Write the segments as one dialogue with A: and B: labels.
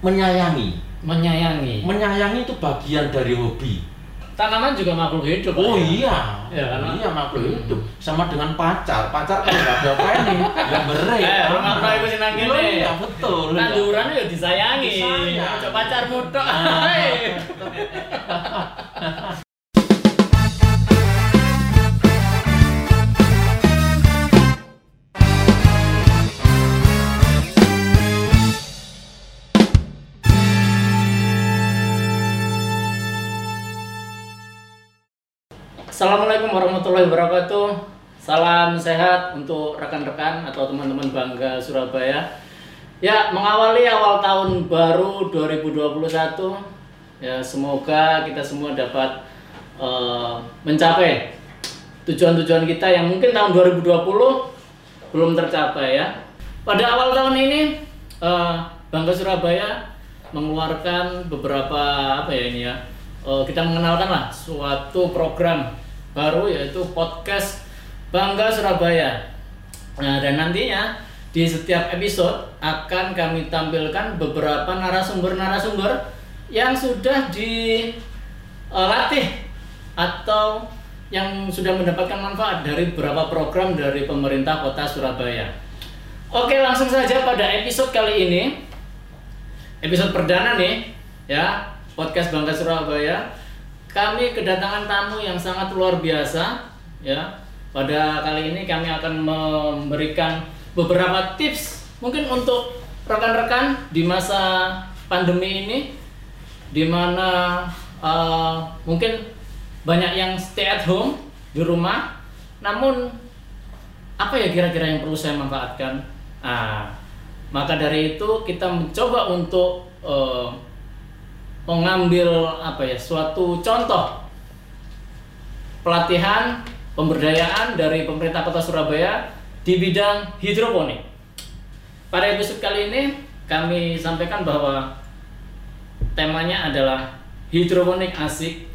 A: menyayangi.
B: menyayangi.
A: Menyayangi itu bagian dari hobi.
B: Tanaman juga makhluk hidup.
A: Oh
B: ya?
A: iya,
B: Ya, karena-
A: iya makhluk
B: Hmm.
A: hidup. Sama dengan pacar, pacar kan nggak ada apa ini, nggak berai.
B: Eh, rumah rumah ibu senang
A: Oh
B: gini.
A: Iya betul.
B: Tandurannya ya disayangi.
A: Disayang.
B: Coba pacarmu tok. Assalamualaikum warahmatullahi wabarakatuh. Salam sehat untuk rekan-rekan atau teman-teman Bangga Surabaya. Ya, mengawali awal tahun baru 2021, ya semoga kita semua dapat eh, mencapai tujuan-tujuan kita yang mungkin tahun 2020 belum tercapai ya. Pada awal tahun ini eh, Bangga Surabaya mengeluarkan beberapa apa ya ini ya. eh, kita mengenalkan lah suatu program baru yaitu podcast Bangga Surabaya. Nah, dan nantinya di setiap episode akan kami tampilkan beberapa narasumber-narasumber yang sudah dilatih atau yang sudah mendapatkan manfaat dari beberapa program dari pemerintah kota Surabaya. Oke, langsung saja pada episode kali ini. Episode perdana nih, ya, podcast Bangga Surabaya. Kami kedatangan tamu yang sangat luar biasa, ya. Pada kali ini kami akan memberikan beberapa tips mungkin untuk rekan-rekan di masa pandemi ini di mana eh, mungkin banyak yang stay at home di rumah namun apa ya kira-kira yang perlu saya manfaatkan ah maka dari itu kita mencoba untuk eh, mengambil apa ya suatu contoh pelatihan pemberdayaan dari pemerintah kota Surabaya di bidang hidroponik pada episode kali ini kami sampaikan bahwa temanya adalah hidroponik asik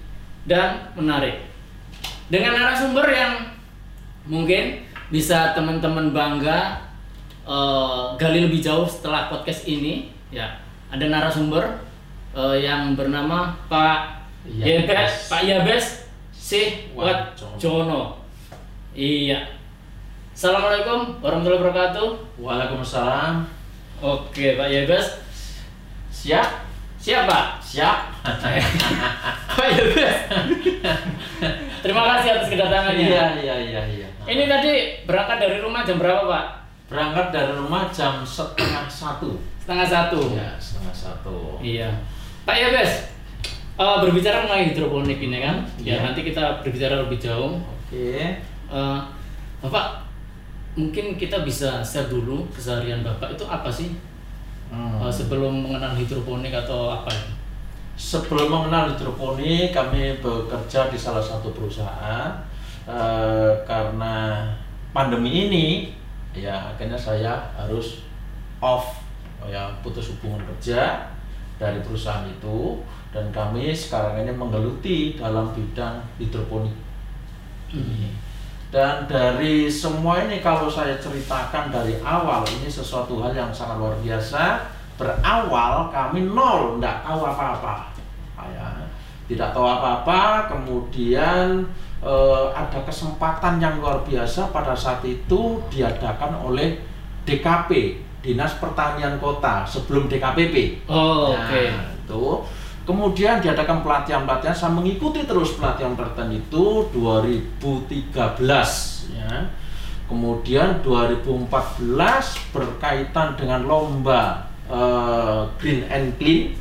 B: dan menarik. Dengan narasumber yang mungkin bisa teman-teman bangga eh, gali lebih jauh setelah podcast ini, ya ada narasumber eh, yang bernama Pak
A: Yabes.
B: Pak Yabes Si
A: Watjono.
B: Jono. Iya. Assalamualaikum warahmatullahi wabarakatuh.
A: Waalaikumsalam.
B: Oke, Pak Yabes.
A: Siap,
B: Siapa?
A: siap.
B: Pak Yabes. Terima kasih atas kedatangannya.
A: Iya, iya, iya, iya.
B: Ini tadi berangkat dari rumah jam berapa, Pak?
A: Berangkat dari rumah jam setengah satu.
B: Setengah satu.
A: Ya, setengah satu.
B: Iya. Pak Yabes, eh, berbicara mengenai hidroponik ini kan, ya
A: Iya.
B: nanti kita berbicara lebih jauh.
A: Oke.
B: Eh, Bapak, mungkin kita bisa share dulu keseharian Bapak itu apa sih
A: Hmm.
B: Eh, sebelum mengenal hidroponik atau apa ya?
A: Sebelum mengenal hidroponik, kami bekerja di salah satu perusahaan eh, karena pandemi ini, ya akhirnya saya harus off, ya putus hubungan kerja dari perusahaan itu dan kami sekarang ini menggeluti dalam bidang hidroponik. Dan dari semua ini kalau saya ceritakan dari awal ini sesuatu hal yang sangat luar biasa. Berawal kami nol, tidak tahu apa-apa. Ya, tidak tahu apa-apa. Kemudian eh, ada kesempatan yang luar biasa pada saat itu diadakan oleh DKP Dinas Pertanian Kota sebelum DKPP.
B: Oh,
A: Nah,
B: oke.
A: itu. Kemudian diadakan pelatihan-pelatihan, saya mengikuti terus pelatihan-pelatihan itu 2013 ya. Kemudian 2014 berkaitan dengan lomba eh, Green and Clean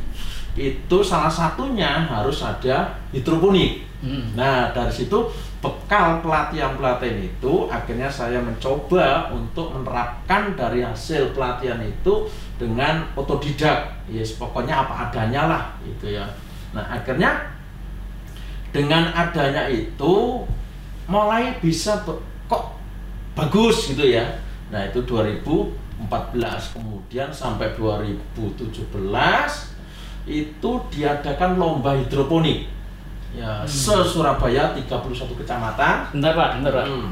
A: itu salah satunya harus ada hidroponik.
B: Hmm.
A: Nah, dari situ bekal pelatihan-pelatihan itu akhirnya saya mencoba untuk menerapkan dari hasil pelatihan itu dengan otodidak. Yes, pokoknya apa adanya lah gitu ya. Nah, akhirnya dengan adanya itu mulai bisa kok bagus gitu ya. Nah, itu 2014 kemudian sampai 2017 itu diadakan lomba hidroponik. Ya, se Surabaya 31 kecamatan.
B: Bentar Pak, bentar Pak.
A: Hmm.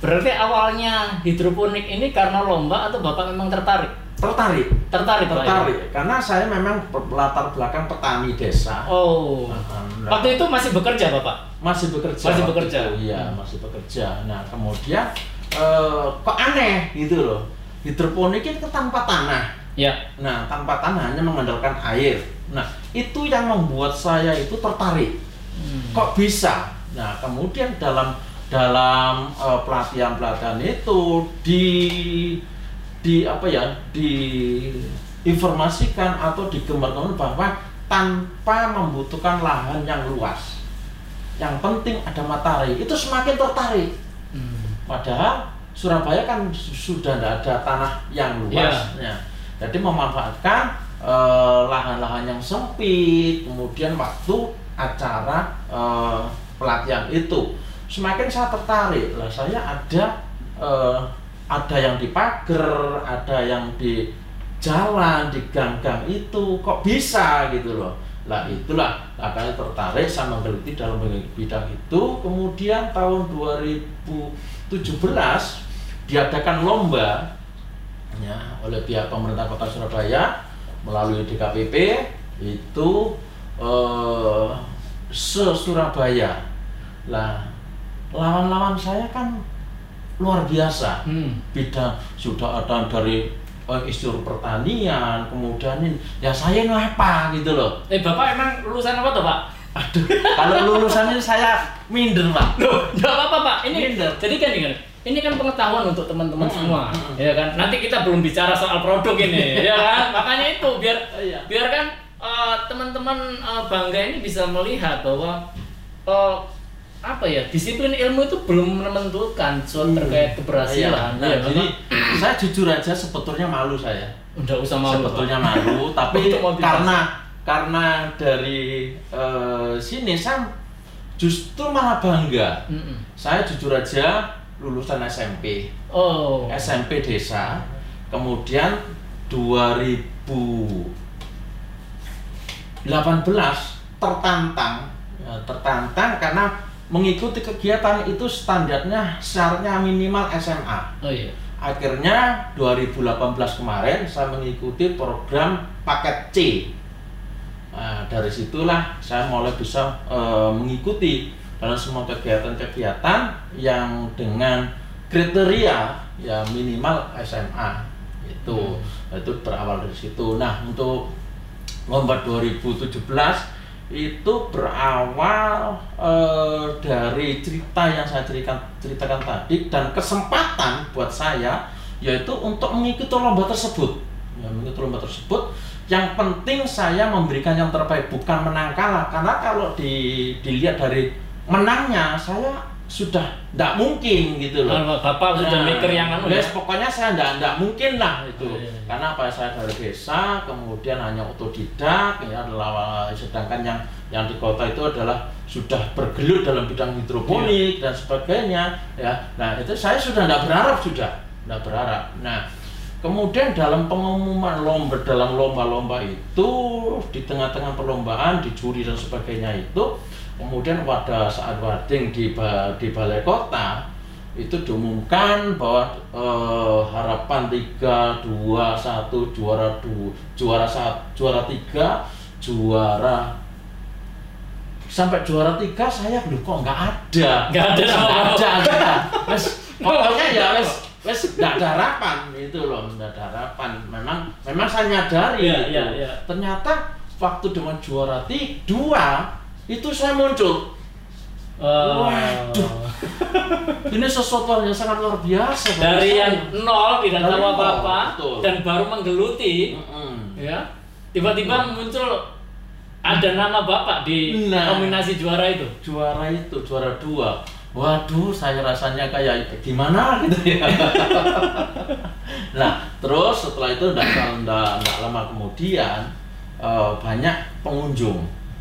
B: Berarti awalnya hidroponik ini karena lomba atau Bapak memang tertarik?
A: tertarik
B: Tertarik, Pak, ya?
A: tertarik karena saya memang latar belakang petani desa
B: Oh.
A: Nah,
B: Waktu itu masih bekerja, Bapak?
A: masih bekerja
B: Masih bekerja?
A: iya
B: Hmm.
A: masih bekerja nah kemudian eh, kok aneh gitu loh hidroponik itu tanpa tanah
B: Ya.
A: nah tanpa tanah hanya mengandalkan air nah itu yang membuat saya itu tertarik
B: Hmm.
A: kok bisa nah kemudian dalam dalam eh, pelatihan pelatihan itu di di apa ya di informasikan atau digambarkan bahwa tanpa membutuhkan lahan yang luas yang penting ada matahari itu semakin tertarik
B: Hmm.
A: padahal Surabaya kan su- sudah tidak ada tanah yang luas ya. Jadi memanfaatkan eh, lahan-lahan yang sempit kemudian waktu acara eh, pelatihan itu. Semakin saya tertarik lah saya ada eh, ada yang di pagar ada yang di jalan di gang-gang itu kok bisa gitu loh. Lah itulah akhirnya tertarik saya menggeluti dalam bidang itu. Kemudian tahun 2017 diadakan lomba ya oleh pihak pemerintah kota Surabaya melalui DKPP itu eh, se Surabaya lah lawan-lawan saya kan luar biasa
B: Hmm.
A: bidang sudah ada dari eh, isu pertanian kemudian ini ya saya ini apa gitu loh
B: Eh, Bapak emang lulusan apa tuh, Pak?
A: aduh kalau lulusan ini saya minder pak
B: Loh, enggak apa-apa, Pak. Ini
A: Minder.
B: jadi kan ini kan ini kan pengetahuan untuk teman-teman
A: Hmm,
B: semua,
A: hmm.
B: ya kan. Nanti kita belum bicara soal produk ini, ya kan. Makanya itu biar
A: Iya.
B: biar kan eh, teman-teman eh, bangga ini bisa melihat bahwa eh, apa ya disiplin ilmu itu belum menentukan soal terkait keberhasilan.
A: Iya, nah,
B: ya,
A: jadi saya jujur aja sebetulnya malu saya
B: udah usah malu.
A: sebetulnya
B: Pak.
A: malu tapi karena karena dari eh, sini saya justru malah bangga
B: Mm-mm.
A: saya jujur aja lulusan SMP
B: Oh.
A: SMP desa kemudian 2018 tertantang ya, tertantang karena mengikuti kegiatan itu standarnya syaratnya minimal SMA
B: Oh iya.
A: akhirnya 2018 kemarin saya mengikuti program paket C Nah, dari situlah saya mulai bisa eh, mengikuti dalam semua kegiatan-kegiatan yang dengan kriteria ya minimal SMA itu itu berawal dari situ. Nah untuk lomba 2017 itu berawal eh, dari cerita yang saya ceritakan, ceritakan tadi dan kesempatan buat saya yaitu untuk mengikuti lomba tersebut. Ya, mengikuti lomba tersebut. Yang penting saya memberikan yang terbaik bukan menang kalah. Karena kalau di, dilihat dari menangnya saya sudah tidak mungkin gitu loh
B: Bapak sudah
A: Nah,
B: mikir yang anu ya.
A: pokoknya saya enggak enggak mungkin lah itu.
B: Oh, iya, iya.
A: Karena apa saya dari desa, kemudian hanya otodidak ya adalah sedangkan yang yang di kota itu adalah sudah bergelut dalam bidang hidroponik
B: Iya.
A: dan sebagainya ya. Nah, itu saya sudah enggak berharap sudah, enggak berharap. Nah, kemudian dalam pengumuman lomba dalam lomba-lomba itu di tengah-tengah perlombaan di juri dan sebagainya itu kemudian pada saat warding di di balai kota itu diumumkan bahwa eh, harapan 3 2 1 juara 2 juara 1 juara 3 juara sampai juara 3 saya belum kok nggak ada
B: Nggak ada
A: nggak ada ada Wes, pokoknya ya wes wes nggak ada harapan itu loh nggak ada harapan memang memang saya nyadari
B: Iya,
A: gitu.
B: iya, iya.
A: ternyata waktu dengan juara ti- dua itu saya muncul.
B: Eh,
A: Waduh. ini sesuatu yang sangat luar biasa
B: dari
A: saya.
B: yang nol tidak tahu apa-apa dan baru menggeluti
A: Mm-mm.
B: ya tiba-tiba muncul ada nama bapak di
A: Nah.
B: nominasi juara itu.
A: Juara itu juara dua. Waduh saya rasanya kayak gimana? Gitu ya. Nah terus setelah itu enggak lama kemudian eh, banyak pengunjung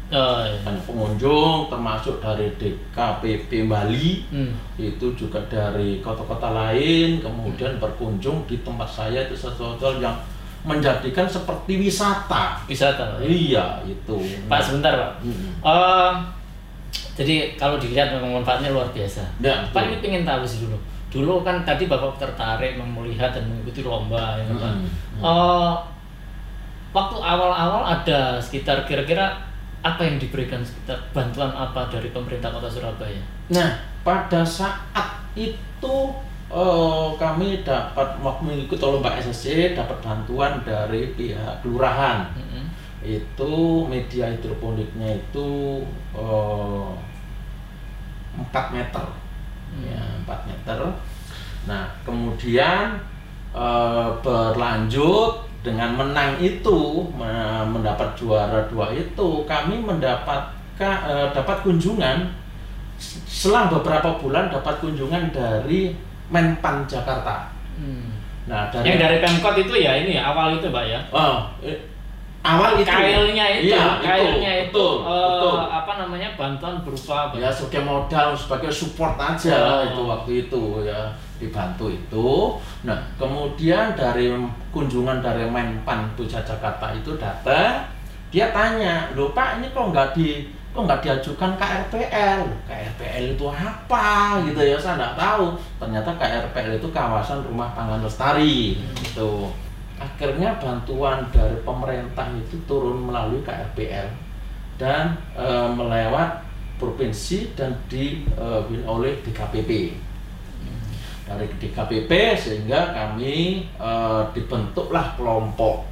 B: oh, iya.
A: banyak pengunjung termasuk dari DKPP Bali
B: Hmm.
A: itu juga dari kota-kota lain kemudian berkunjung di tempat saya itu sesuatu yang menjadikan seperti wisata.
B: Wisata.
A: Iya itu.
B: Pak sebentar pak.
A: Mm.
B: Eh, jadi kalau dilihat memang manfaatnya luar biasa.
A: Ya,
B: pak ini pengen tahu sih dulu. Dulu kan tadi bapak tertarik melihat dan mengikuti lomba ya kan
A: Hmm.
B: Eh, waktu awal-awal ada sekitar kira-kira apa yang diberikan sekitar bantuan apa dari pemerintah kota Surabaya
A: Nah, pada saat itu eh, kami dapat mengikuti lomba SSC dapat bantuan dari pihak kelurahan.
B: Mm-mm.
A: Itu media hidroponiknya itu eh, 4 meter. Ya, 4 meter. Nah, kemudian eh, berlanjut dengan menang itu me- mendapat juara dua itu kami mendapatkan eh, dapat kunjungan selang beberapa bulan dapat kunjungan dari Menpan Jakarta.
B: Hmm.
A: Nah, dari
B: yang dari Pemkot itu ya ini ya, awal itu pak ya
A: Oh, eh, awal itu
B: kailnya itu,
A: Iya,
B: kailnya itu,
A: betul,
B: eh,
A: betul.
B: apa namanya bantuan berupa
A: ya sebagai modal sebagai support aja
B: Oh.
A: itu waktu itu ya dibantu itu. Nah kemudian dari kunjungan dari Menpan Pusat Jakarta itu datang dia tanya loh Pak ini kok nggak di kok nggak diajukan KRPL KRPL itu apa? Gitu ya saya nggak tahu. Ternyata KRPL itu kawasan rumah pangan lestari itu akhirnya bantuan dari pemerintah itu turun melalui KRPL dan eh, melewat provinsi dan di win oleh DKPP dari DKPP sehingga kami eh, dibentuklah kelompok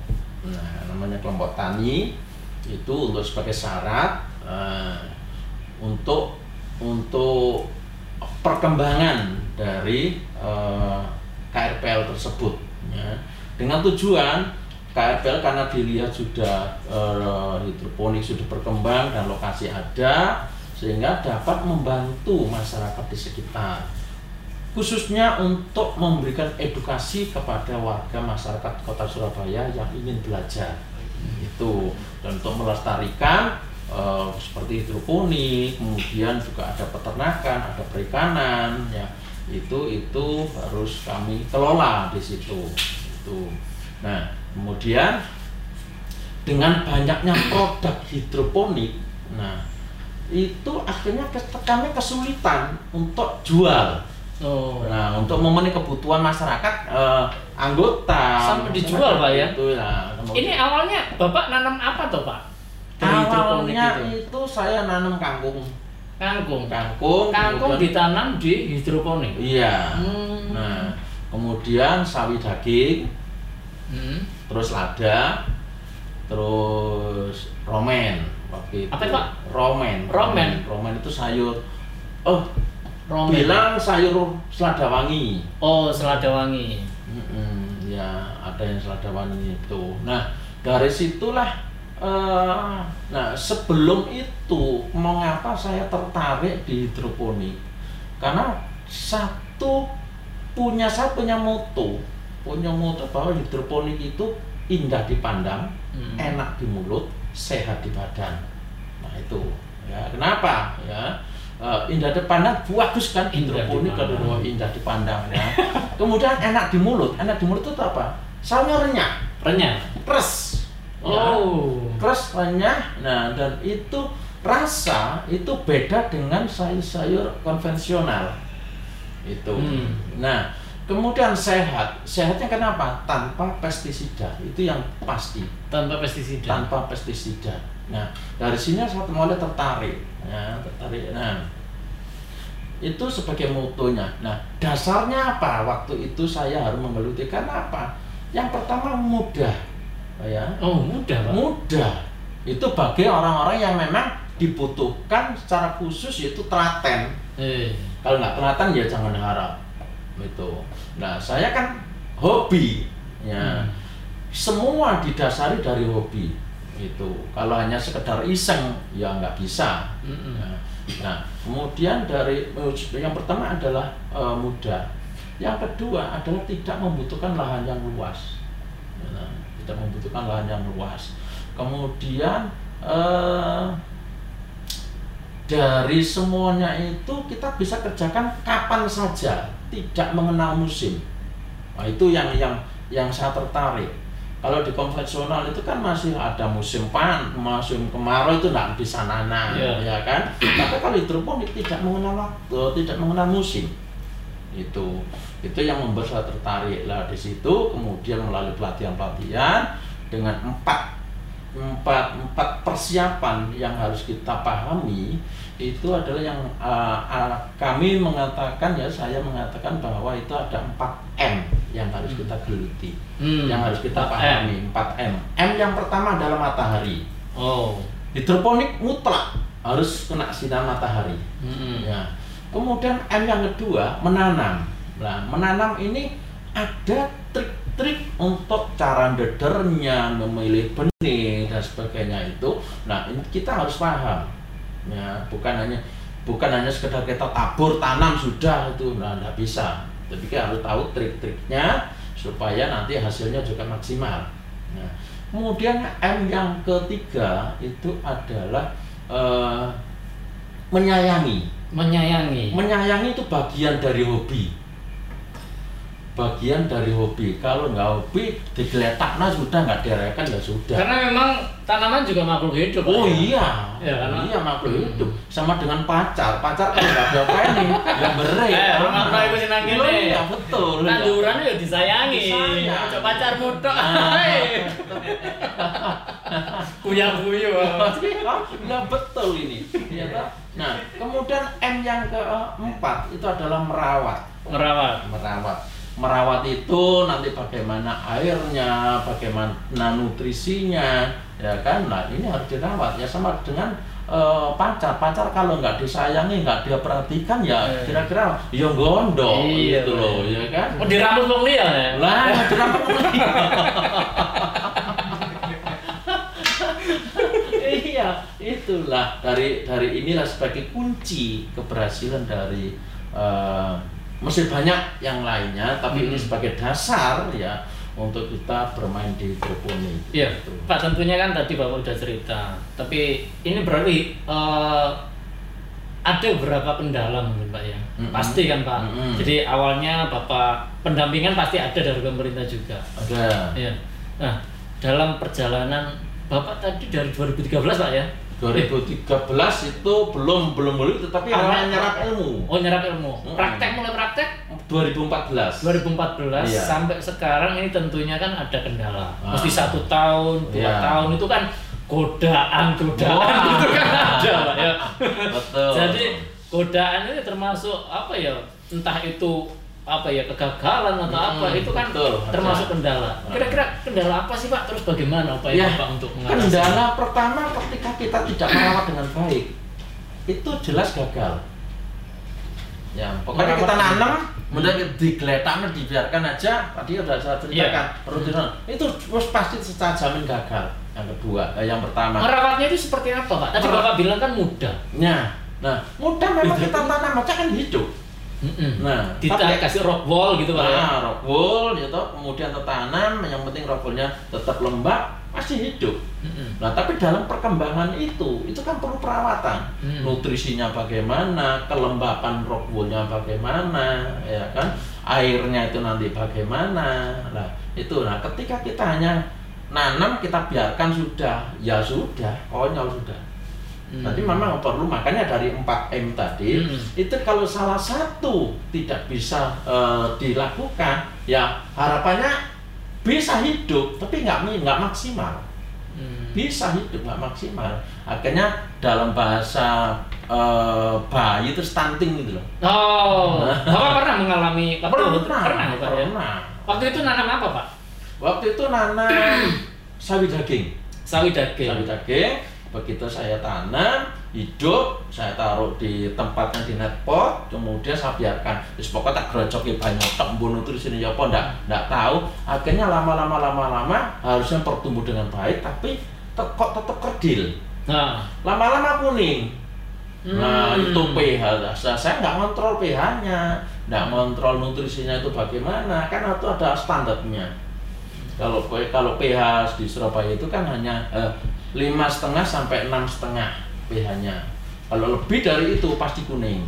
A: nah namanya kelompok tani itu untuk sebagai syarat eh, untuk untuk perkembangan dari eh, KRPL tersebut ya. dengan tujuan KRPL karena dilihat sudah eh, hidroponik sudah berkembang dan lokasi ada sehingga dapat membantu masyarakat di sekitar khususnya untuk memberikan edukasi kepada warga masyarakat kota Surabaya yang ingin belajar. Itu. Dan untuk melestarikan eh, seperti hidroponik kemudian juga ada peternakan ada perikanan ya. Itu itu harus kami kelola di situ. Itu. Nah kemudian dengan banyaknya produk hidroponik nah itu akhirnya kami kesulitan untuk jual
B: Oh.
A: Nah, untuk memenuhi kebutuhan masyarakat eh, anggota
B: Sampai dijual, Pak, ya?
A: Itu ya.
B: Ini awalnya bapak nanam apa tuh pak? Dari
A: awalnya
B: itu.
A: itu saya nanam kangkung.
B: Kangkung.
A: Kangkung.
B: Kangkung
A: kemudian-
B: ditanam di hidroponik.
A: Iya.
B: Hmm.
A: Nah, kemudian sawi daging,
B: Hmm.
A: terus lada, terus romen waktu itu.
B: Apa itu, Pak?
A: Romen.
B: Romen?
A: Romen itu sayur. Oh,
B: Romen.
A: bilang sayur selada wangi.
B: Oh selada wangi.
A: Mm-mm, ya ada yang selada wangi itu. Nah dari situlah, eh, nah sebelum itu mengapa saya tertarik di hidroponik? Karena satu punya saya punya moto, punya moto bahwa hidroponik itu indah dipandang,
B: Hmm.
A: enak di mulut, sehat di badan. Nah itu ya kenapa ya? Eh, indah dipandang bagus kan
B: Indah
A: hidroponik kalau indah dipandang ya. Kemudian enak di mulut, enak di mulut itu apa? Sayurnya renyah,
B: Renyah.
A: keras. Ya.
B: Oh.
A: Keras renyah. Nah, dan itu rasa itu beda dengan sayur-sayur konvensional. Itu.
B: Hmm.
A: Nah, kemudian sehat. Sehatnya kenapa? Tanpa pestisida. Itu yang pasti
B: Tanpa pestisida.
A: tanpa pestisida. Nah, dari sini saya mulai tertarik, ya, tertarik. Nah, itu sebagai motonya. Nah, dasarnya apa? Waktu itu saya harus menggeluti karena apa? Yang pertama mudah, ya,
B: Oh mudah pak.
A: mudah. Itu bagi orang-orang yang memang dibutuhkan secara khusus yaitu telaten.
B: Eh.
A: Kalau nggak telaten ya jangan harap. Itu. Nah, saya kan hobi, ya
B: Hmm.
A: semua didasari dari hobi itu kalau hanya sekedar iseng ya nggak bisa.
B: Mm-mm.
A: Nah, nah kemudian dari yang pertama adalah eh, mudah. Yang kedua adalah tidak membutuhkan lahan yang luas. Nah, tidak membutuhkan lahan yang luas. Kemudian eh, dari semuanya itu kita bisa kerjakan kapan saja tidak mengenal musim. Nah, itu yang yang yang saya tertarik kalau di konvensional itu kan masih ada musim pan, musim kemarau itu nggak bisa nanam,
B: Iya.
A: ya kan? Tapi kalau hidroponik tidak mengenal waktu, tidak mengenal musim, itu itu yang membuat saya tertarik lah di situ kemudian melalui pelatihan pelatihan dengan empat empat empat persiapan yang harus kita pahami itu adalah yang uh, uh, kami mengatakan ya saya mengatakan bahwa itu ada 4 M yang harus kita geluti
B: Hmm,
A: yang harus kita
B: 4M.
A: pahami. 4 M. M yang pertama adalah matahari.
B: Oh.
A: hidroponik mutlak harus kena sinar matahari.
B: Mm-mm.
A: ya. Kemudian M yang kedua menanam. Nah menanam ini ada trik-trik untuk cara dedernya memilih benih dan sebagainya itu. Nah ini kita harus paham. Ya bukan hanya bukan hanya sekedar kita tabur tanam sudah itu. Nah nggak bisa tapi kita harus tahu trik-triknya supaya nanti hasilnya juga maksimal. Nah, kemudian M yang ketiga itu adalah eh, menyayangi.
B: Menyayangi.
A: menyayangi itu bagian dari hobi bagian dari hobi kalau nggak hobi digeletaknya sudah nggak direken ya sudah
B: Karena memang tanaman juga makhluk hidup.
A: oh
B: ya?
A: iya
B: Ya, karena-
A: iya makhluk
B: Hmm.
A: hidup sama dengan pacar pacar kan nggak ada apa ini ya beri
B: Eh, rumah rumah ibu senang gini.
A: iya betul
B: Tandurannya ya disayangi.
A: Disayang.
B: Ojo pacar muda.
A: Ah.
B: Kuya-kuyu.
A: ya betul ini ya, nah kemudian M yang keempat itu adalah merawat
B: Merawat.
A: merawat merawat itu nanti bagaimana airnya bagaimana nutrisinya ya kan? Nah ini harus dirawat. Ya sama dengan eh, pacar. Pacar kalau nggak disayangi nggak dia perhatikan ya
B: Eh.
A: kira-kira ya gondok
B: Iya,
A: gitu loh ya kan?
B: Oh, dirambut wong liya ya?
A: lah dirambut iya itulah. Dari dari inilah sebagai kunci keberhasilan dari eh, masih banyak yang lainnya tapi ini
B: Hmm.
A: sebagai dasar ya untuk kita bermain di hidroponik
B: Iya,
A: Gitu.
B: Pak tentunya kan tadi Bapak udah cerita. Tapi ini berarti eh, ada beberapa kendala mungkin Pak ya.
A: Mm-mm.
B: Pasti kan Pak.
A: Mm-mm.
B: Jadi awalnya Bapak pendampingan pasti ada dari pemerintah juga.
A: ada
B: Iya. Nah, dalam perjalanan Bapak tadi dari 2013 Pak ya?
A: 2013 itu belum belum belum tetapi
B: Awal-
A: hanya nyerap ilmu
B: Oh nyerap ilmu.
A: Mm-mm.
B: Praktek mulai praktek
A: 2014
B: 2014
A: Iya.
B: sampai sekarang ini tentunya kan ada kendala.
A: Ah.
B: Mesti satu tahun, dua
A: Iya.
B: tahun itu kan godaan, godaan
A: Wah.
B: itu kan ada Pak ya.
A: betul
B: Jadi godaan ini termasuk apa ya? Entah itu apa ya kegagalan atau
A: Hmm,
B: apa itu kan
A: betul, ada.
B: termasuk kendala. Kira-kira kendala apa sih Pak? Terus bagaimana upaya
A: Ya,
B: Bapak untuk mengatasi?
A: Kendala pertama ketika kita tidak merawat dengan baik itu jelas gagal. Ya, pokoknya
B: Merawat
A: kita nanam, kemudian digeletaknya dibiarkan aja. Tadi udah saya ceritakan
B: Iya.
A: rutinan. Itu terus pasti secara jamin gagal. Yang kedua, eh, yang pertama.
B: Merawatnya itu seperti apa Pak? Tadi
A: Merawat-
B: Bapak bilang kan mudah.
A: Nah, nah, mudah memang
B: Itu-
A: kita tanam aja kan hidup.
B: Mm-mm.
A: Nah,
B: Kita
A: tapi-
B: kasih rock wall gitu Pak ya.
A: Nah, rock wool, gitu, kemudian tertanam, yang penting rock woolnya tetap lembab, pasti hidup.
B: Mm-mm.
A: Nah, tapi dalam perkembangan itu, itu kan perlu perawatan.
B: Hmm.
A: Nutrisinya bagaimana, kelembapan rock woolnya bagaimana, ya kan? Airnya itu nanti bagaimana. Nah, itu. Nah, ketika kita hanya nanam, kita biarkan sudah, ya sudah, konyol sudah.
B: Hmm.
A: Tapi memang perlu, makanya dari 4M tadi,
B: Hmm.
A: itu kalau salah satu tidak bisa eh, dilakukan, ya harapannya bisa hidup, tapi nggak nggak maksimal
B: Hmm.
A: bisa hidup nggak maksimal akhirnya dalam bahasa eh, bayi itu stunting gitu loh
B: Oh, Bapak pernah mengalami waktu
A: pernah
B: pernah ya, Pak ya?
A: pernah
B: Waktu itu nanam apa Pak?
A: waktu itu nanam sawi daging
B: Sawi daging.
A: sawi daging begitu saya tanam hidup saya taruh di tempatnya di net pot kemudian saya biarkan. Terus pokoknya tak gerojoki banyak tak bunuh terus ini ya enggak enggak tahu. Akhirnya lama-lama lama-lama harusnya bertumbuh dengan baik tapi kok tetap kerdil.
B: Nah,
A: lama-lama kuning. Nah
B: Hmm.
A: itu pH. Saya, saya nggak kontrol pH-nya, nggak kontrol nutrisinya itu bagaimana, kan itu ada standarnya. Kalau kalau pH di Surabaya itu kan hanya lima setengah sampai enam setengah pH-nya. Kalau lebih dari itu pasti kuning.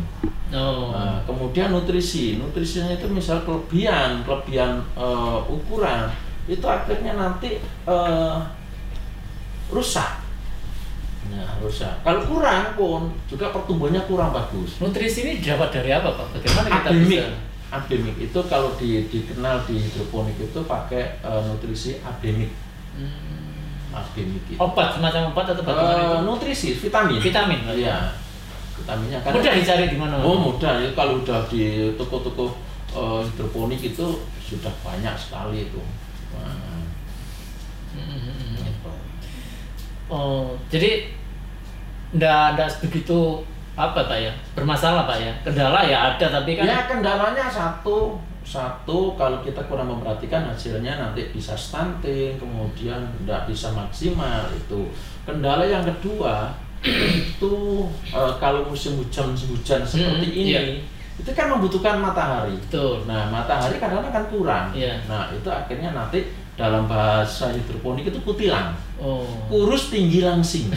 B: oh.
A: Nah, kemudian nutrisi, nutrisinya itu misal kelebihan, kelebihan eh, ukuran itu akhirnya nanti eh, rusak. Nah, rusak. Kalau kurang pun juga pertumbuhannya kurang bagus.
B: Nutrisi ini dapat dari apa Pak? Bagaimana kita
A: Akademik.
B: bisa?
A: Abemik itu kalau di, dikenal di hidroponik itu pakai eh, nutrisi abemik.
B: Hmm. Obat semacam obat atau itu?
A: nutrisi, vitamin.
B: Vitamin. Pak?
A: Iya. Vitaminnya kan.
B: Mudah dicari di mana?
A: Oh mudah ya kalau udah di toko-toko eh, hidroponik itu sudah banyak sekali itu. Nah,
B: Hmm. Oh, jadi ndak ndak begitu apa pak ya bermasalah pak ya kendala ya ada tapi kan
A: Ya kendalanya satu satu kalau kita kurang memperhatikan hasilnya nanti bisa stunting kemudian tidak bisa maksimal itu. Kendala yang kedua itu eh, kalau musim hujan hujan seperti
B: Hmm,
A: ini
B: iya.
A: itu kan membutuhkan matahari.
B: Betul.
A: Nah matahari kadang-kadang kan kurang.
B: Iya.
A: nah itu akhirnya nanti dalam bahasa hidroponik itu kutilang.
B: Oh.
A: Kurus tinggi langsing.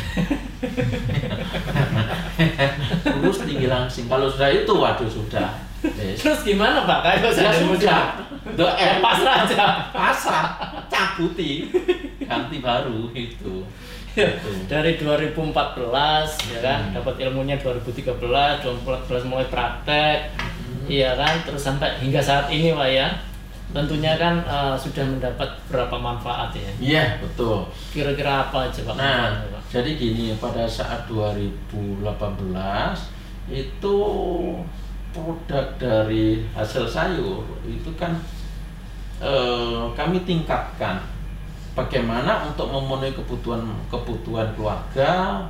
A: Kurus tinggi langsing. Kalau sudah itu waduh sudah Yes.
B: terus gimana pak? Kayak
A: ya
B: saya
A: sudah. the
B: Eh,
A: end
B: pasrah aja.
A: pasrah. Cabuti. Ganti baru itu Gitu.
B: dari 2014 ya kan
A: Hmm.
B: dapat ilmunya 2013 2014 mulai praktek iya kan terus sampai hingga saat ini pak ya. Tentunya kan eh, sudah mendapat berapa manfaat ya?
A: Iya betul.
B: Kira-kira apa aja pak
A: nah
B: Pak?
A: jadi gini pada saat 2018 itu produk dari hasil sayur itu kan eh, kami tingkatkan bagaimana untuk memenuhi kebutuhan kebutuhan keluarga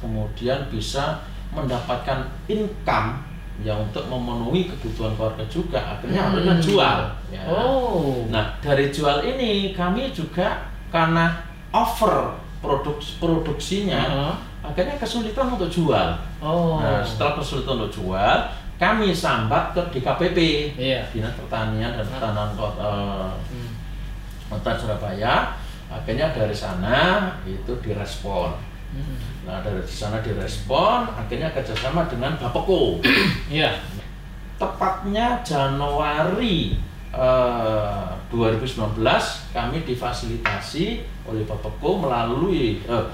A: kemudian bisa mendapatkan income yang untuk memenuhi kebutuhan keluarga juga akhirnya
B: Hmm.
A: harusnya jual ya.
B: oh
A: Nah, dari jual ini kami juga karena over produk produksinya
B: Heeh.
A: akhirnya kesulitan untuk jual.
B: oh
A: Nah, setelah kesulitan untuk jual, kami sambat ke DKPP,
B: iya
A: Dinas Pertanian dan Pertanahan Kota,
B: Hmm.
A: Kota Surabaya. Akhirnya dari sana itu direspon.
B: Hmm.
A: Nah, dari sana direspon, akhirnya kerjasama dengan Bapeko.
B: iya
A: tepatnya Januari eh, 2019 kami difasilitasi oleh Bapeko melalui eh,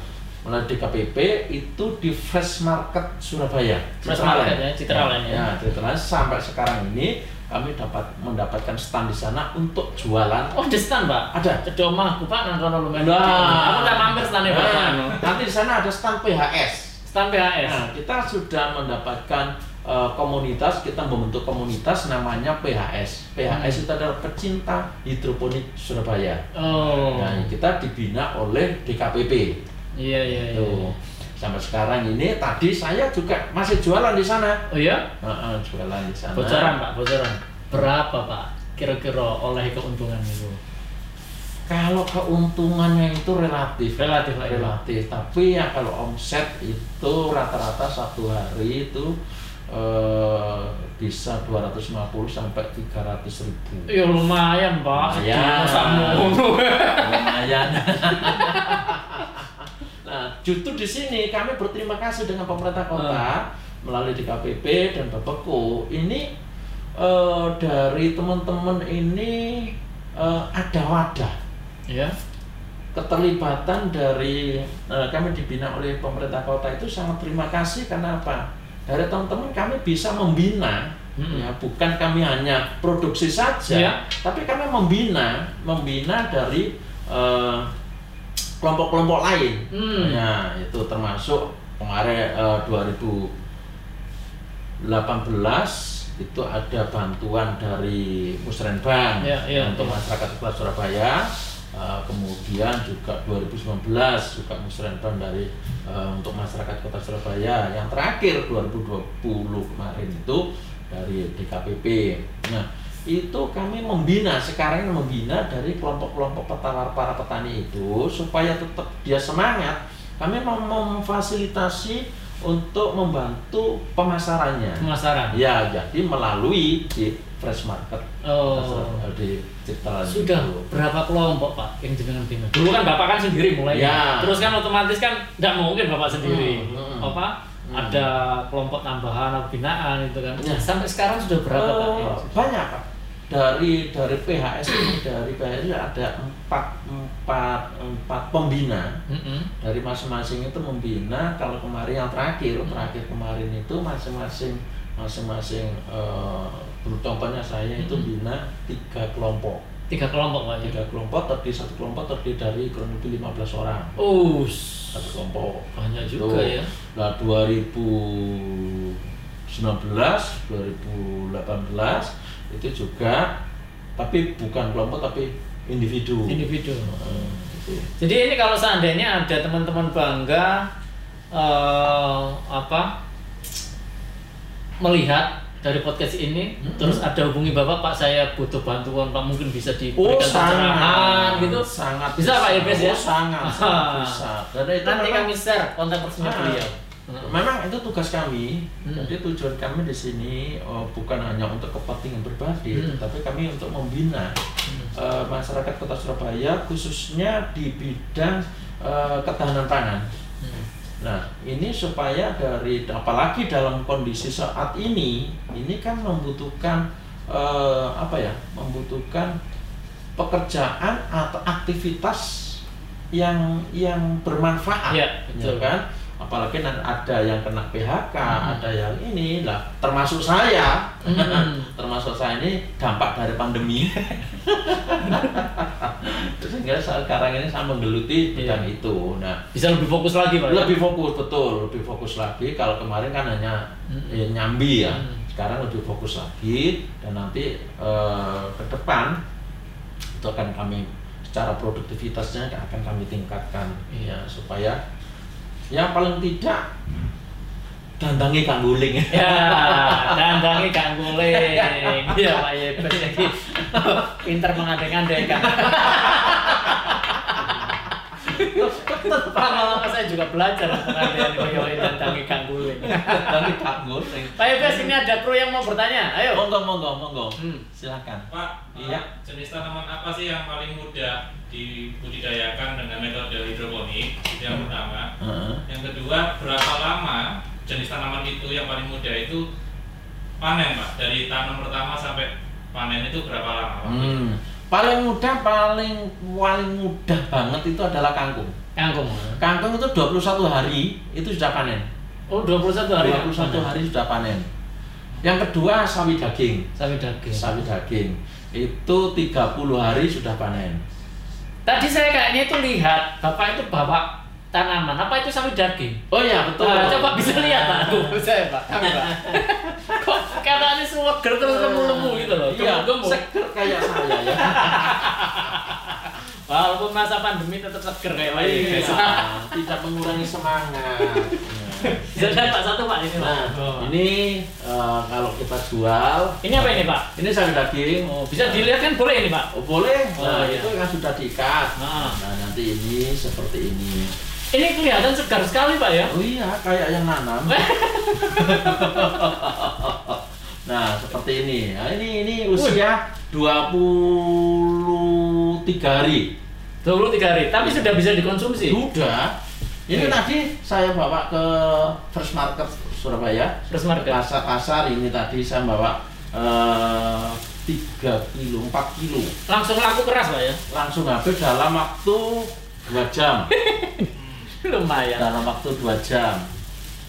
A: melalui DKPP itu di Fresh Market Surabaya.
B: Fresh. Market ya, Citraland ya.
A: Ya, Citraland. sampai sekarang ini kami dapat mendapatkan stand di sana untuk jualan.
B: oh di stand pak
A: Ada.
B: cedok mah pak nang kono lumayan
A: Nah.
B: aku udah mampir stand pak
A: Nah, nanti di sana ada stand PHS.
B: stand PHS
A: Nah, kita sudah mendapatkan eh, komunitas, kita membentuk komunitas namanya PHS. PHS itu adalah pecinta hidroponik Surabaya.
B: oh
A: Nah, kita dibina oleh DKPP.
B: Iya iya iya
A: Tuh. Sampai sekarang ini tadi saya juga masih jualan di sana.
B: oh iya
A: Heeh, jualan di sana.
B: bocoran pak bocoran berapa pak kira-kira oleh keuntungan itu
A: Kalau keuntungannya itu relatif.
B: Relatif, ya?
A: relatif. Tapi ya kalau omset itu rata-rata satu hari itu eh, bisa 250 sampai 300 ribu.
B: ya lumayan pak
A: Lumayan. Lumayan. nah, justru di sini kami berterima kasih dengan pemerintah kota melalui DKPP dan Bapeko. Ini eh, dari teman-teman ini eh, ada wadah
B: ya
A: keterlibatan dari eh, kami dibina oleh pemerintah kota itu sangat terima kasih karena apa? Dari teman-teman kami bisa membina
B: Mm-mm.
A: ya bukan kami hanya produksi saja,
B: Ya.
A: tapi kami membina membina dari eh, kelompok-kelompok lain.
B: Hmm.
A: Ya, itu termasuk kemarin eh, 2018 itu ada bantuan dari Musrenbang
B: Ya, ya,
A: untuk
B: ya.
A: masyarakat Kota Surabaya. Eh, kemudian juga 2019 juga musrenbang dari eh, untuk masyarakat Kota Surabaya. Yang terakhir 2020 kemarin itu dari DKPP. Nah, itu kami membina sekarang membina dari kelompok-kelompok petani para petani itu supaya tetap dia semangat. Kami mem- memfasilitasi untuk membantu pemasarannya.
B: pemasaran
A: Ya, jadi melalui di fresh market
B: oh
A: di Cipta
B: sudah berapa kelompok pak yang jenengan bina dulu kan bapak kan sendiri mulai
A: Ya.
B: terus kan otomatis kan tidak mungkin bapak sendiri
A: Hmm, hmm.
B: apa
A: Hmm.
B: ada kelompok tambahan atau binaan itu kan
A: Ya.
B: sampai sekarang sudah berapa pak
A: Eh, banyak pak dari dari PHS ini dari PHS ada empat empat empat pembina
B: Mm-mm.
A: dari masing-masing itu membina kalau kemarin yang terakhir terakhir kemarin itu masing-masing masing-masing eh, contohnya saya itu
B: Hmm.
A: bina tiga kelompok
B: Tiga kelompok Pak ya.
A: tiga kelompok terdiri satu kelompok terdiri dari kurang lebih 15 orang
B: Oh,
A: satu kelompok
B: banyak juga
A: Tuh.
B: ya.
A: Nah 2019, 2018 itu juga tapi bukan kelompok tapi individu.
B: Individu.
A: Gitu.
B: Jadi ini kalau seandainya ada teman-teman bangga eh, apa melihat dari podcast ini
A: Mm-mm.
B: terus ada hubungi bapak pak saya butuh bantuan pak mungkin bisa
A: Oh
B: diberikan pencerahan gitu
A: sangat
B: Bisa, Pak Irbes, ya?
A: Oh, sangat, sangat bisa. Karena itu
B: nanti
A: memang-
B: kami share kontak personnya
A: Ah.
B: beliau
A: Memang itu tugas kami.
B: Hmm.
A: Jadi tujuan kami di sini oh, bukan hanya untuk kepentingan pribadi,
B: Hmm.
A: tapi kami untuk membina eh, masyarakat Kota Surabaya khususnya di bidang eh, ketahanan pangan.
B: Hmm.
A: Nah, ini supaya dari apalagi dalam kondisi saat ini, ini kan membutuhkan eh, apa ya? Membutuhkan pekerjaan atau aktivitas yang yang bermanfaat,
B: Iya, betul.
A: ya kan? Apalagi nanti ada yang kena PHK,
B: Hmm.
A: ada yang ini lah, termasuk saya,
B: Hmm.
A: termasuk saya ini dampak dari pandemi. Sehingga sekarang ini saya menggeluti bidang
B: Iya.
A: itu. Nah,
B: bisa lebih fokus lagi pak ya?
A: lebih fokus betul lebih fokus lagi kalau kemarin kan hanya
B: Mm.
A: ya, nyambi ya
B: Mm.
A: sekarang lebih fokus lagi dan nanti eh, ke depan itu akan kami secara produktivitasnya akan kami tingkatkan
B: Iya.
A: ya supaya yang paling tidak dandangi kang guling
B: ya dandangi gak guling iya. Pak Yebes lagi pinter mengandeng-andengkan lama-lama saya juga belajar pengandian koyoin dandangi gak guling
A: dandangi kang guling
B: Pak Yebes ini ada kru yang mau bertanya. Ayo.
A: Monggo monggo monggo.
B: Hmm.
A: silakan.
C: Pak,
A: Iya.
C: jenis tanaman apa sih yang paling mudah dibudidayakan dengan metode hidroponik? Itu yang
A: Hmm.
C: pertama.
A: Heeh.
C: Yang kedua, berapa lama jenis tanaman itu yang paling mudah itu panen, Pak? Dari tanam pertama sampai panen itu berapa lama? itu?
A: Hmm. Paling mudah, paling paling mudah banget itu adalah kangkung.
B: kangkung
A: Kangkung itu 21 hari itu sudah panen.
B: oh 21 hari
A: 21 hari sudah panen. Yang kedua sawi daging.
B: sawi daging
A: Sawi daging itu 30 hari sudah panen.
B: Tadi saya kayaknya itu lihat bapak itu bawa tanaman apa itu sawi daging
A: Oh iya betul.
B: Nah, coba bisa lihat pak Tuh, saya pak kami pak kok katanya semua ger terus lemu-lemu gitu loh
A: Iya,
B: gemuk
A: seger kayak saya ya.
B: walaupun masa pandemi tetap seger kayak.
A: Iya, tidak mengurangi semangat.
B: Lihat pak satu pak ini pak
A: Nah,
B: Oh.
A: ini eh, kalau kita jual,
B: ini apa ini pak
A: ini sawi daging.
B: oh, bisa dilihat kan boleh ini pak
A: Oh boleh,
B: Oh,
A: nah
B: iya.
A: itu kan sudah diikat.
B: Nah.
A: Nah nanti ini seperti ini.
B: ini kelihatan segar sekali pak ya
A: Oh iya, kayak yang nanam. nah seperti ini. Nah ini ini usia 23 hari.
B: 23 hari tapi sudah bisa dikonsumsi
A: Sudah. Ini
B: Oke.
A: tadi saya bawa ke First Market Surabaya.
B: Terus market
A: Pasar pasar ini tadi saya bawa eh, 3 kilo, 4 kilo.
B: langsung laku keras pak ya
A: Langsung habis dalam waktu 2 jam.
B: lumayan
A: dalam waktu 2 jam.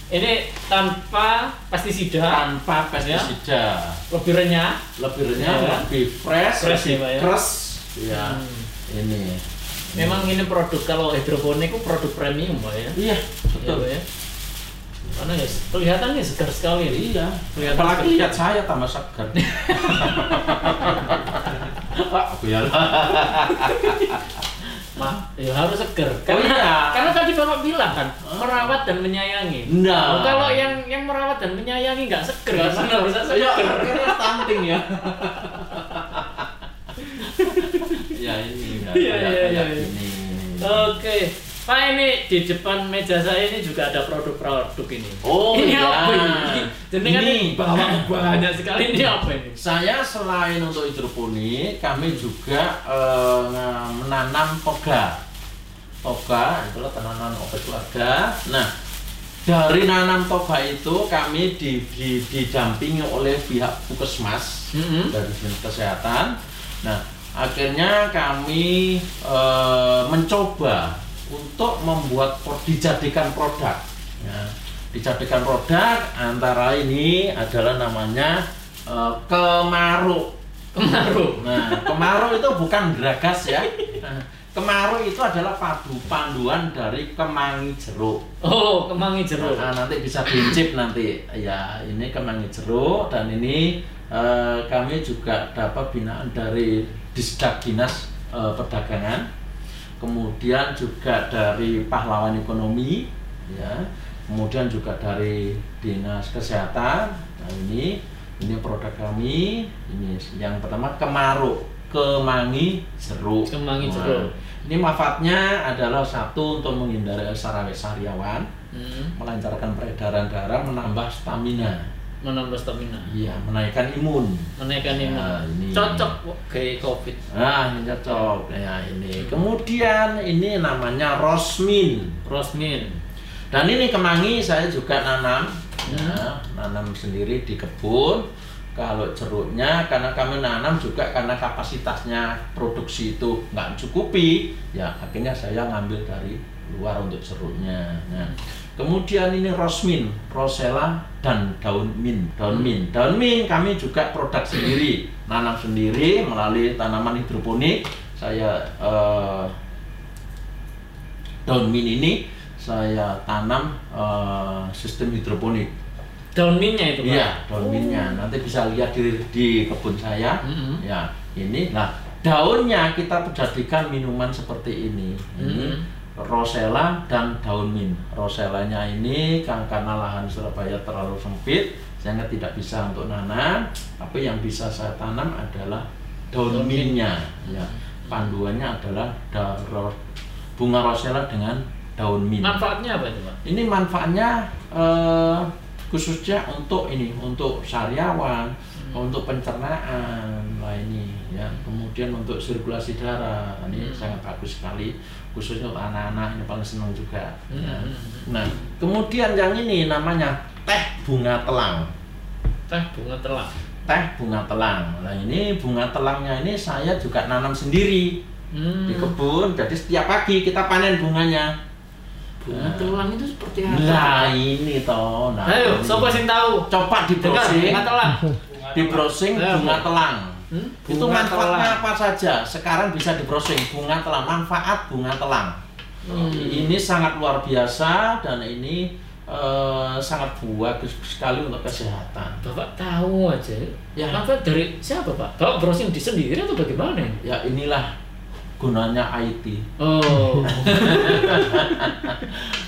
B: ini tanpa pestisida
A: tanpa pestisida
B: lebih renyah
A: lebih renyah
B: Ya.
A: lebih fresh,
B: Fresh
A: lebih
B: ya, Pak, ya?
A: keras ya
B: Hmm.
A: ini
B: memang ini produk kalau hidroponik itu produk premium pak ya
A: iya
B: Betul
A: betul
B: ya. Karena ya kelihatannya segar sekali nih.
A: iya
B: Kelihatan
A: apalagi lihat saya tambah segar Pak, ya
B: ya harus segar.
A: Oh
B: Karena,
A: iya.
B: karena tadi bapak bilang kan merawat dan menyayangi.
A: Nah.
B: Oh, kalau yang yang merawat dan menyayangi nggak segar,
A: Nggak
B: bisa
A: ya stunting ya ya ini ya,
B: Iya, iya, iya. Oke, Pak ini di depan meja saya ini juga ada produk-produk ini.
A: Oh,
B: ini
A: iya.
B: apa ini? Jenengan
A: Ini.
B: ini bawa banyak sekali ini apa ini?
A: Saya selain untuk hidroponik, kami juga eh, nge- menanam toga. Toga itulah tanaman obat keluarga. Nah, dari nanam toga itu kami di, di- didampingi oleh pihak puskesmas
B: Mm-mm.
A: dari dinas kesehatan. Nah, akhirnya kami eh, mencoba untuk membuat dijadikan produk. Ya, dijadikan produk antara ini adalah namanya eh, kemaruk.
B: Kemaruk.
A: Nah, kemaruk itu bukan geragas ya. Nah, Kemaruk itu adalah padu panduan dari kemangi jeruk.
B: Oh, kemangi jeruk.
A: Nah, nanti bisa diincip nanti. Ya, ini kemangi jeruk dan ini eh, kami juga dapat binaan dari Disdak Dinas eh, Perdagangan. Kemudian juga dari pahlawan ekonomi, ya. Kemudian juga dari Dinas Kesehatan. Nah, ini ini produk kami. Ini yang pertama kemaruk, kemangi jeruk.
B: Kemangi
A: Nah,
B: jeruk.
A: ini manfaatnya adalah satu untuk menghindari sarawe sariawan,
B: Hmm.
A: melancarkan peredaran darah, menambah stamina.
B: Menambah stamina.
A: Iya, menaikkan imun.
B: Menaikkan
A: Ya,
B: imun.
A: ini.
B: Cocok kayak covid.
A: Nah, ini cocok. Ya, ini. Kemudian ini namanya rosmin.
B: Rosmin.
A: Dan ini kemangi saya juga nanam.
B: Hmm.
A: Ya, nanam sendiri di kebun. Kalau jeruknya karena kami nanam juga karena kapasitasnya produksi itu nggak cukupi, ya akhirnya saya ngambil dari luar untuk jeruknya. Nah, kemudian ini rosmin, rosella dan daun min, daun min. Daun min kami juga produk sendiri, nanam sendiri melalui tanaman hidroponik. Saya eh, daun min ini saya tanam eh, sistem hidroponik.
B: Daun minnya itu.
A: Iya, daun minnya. Nanti bisa lihat di, di kebun saya.
B: Mhm.
A: Ya, ini. Nah, daunnya kita jadikan minuman seperti ini. Ini
B: Mhm.
A: Rosella dan daun min. Rosellanya ini kan- karena lahan Surabaya terlalu sempit, sehingga tidak bisa untuk nanam. Tapi yang bisa saya tanam adalah daun
B: Daun min.
A: minnya. Ya, panduannya adalah da- ro- bunga rosella dengan daun min.
B: Manfaatnya apa itu, Pak?
A: Ini manfaatnya eh, khususnya untuk ini, untuk sariawan, untuk pencernaan, lah ini ya. Kemudian untuk sirkulasi darah, ini
B: Hmm.
A: sangat bagus sekali, khususnya untuk anak-anak ini paling senang juga. ya.
B: Hmm.
A: Nah, kemudian yang ini namanya teh bunga telang.
B: Teh bunga telang.
A: Teh bunga telang. Nah, ini bunga telangnya ini saya juga nanam sendiri
B: Hmm.
A: di kebun. Jadi setiap pagi kita panen bunganya.
B: Bunga
A: Nah.
B: telang itu seperti apa?
A: Nah, ini toh. Nah,
B: Ayo, siapa sih tahu?
A: coba di browsing
B: bunga telang.
A: di browsing bunga
B: Bu.
A: telang
B: Hmm?
A: itu manfaatnya
B: telang.
A: apa saja sekarang bisa di browsing bunga telang manfaat bunga telang
B: Hmm.
A: ini sangat luar biasa dan ini eh, sangat bagus sekali untuk kesehatan
B: Bapak tahu aja.
A: Ya.
B: Manfaat dari siapa, Pak? Bapak browsing di sendiri atau bagaimana?
A: ya inilah gunanya IT
B: Oh.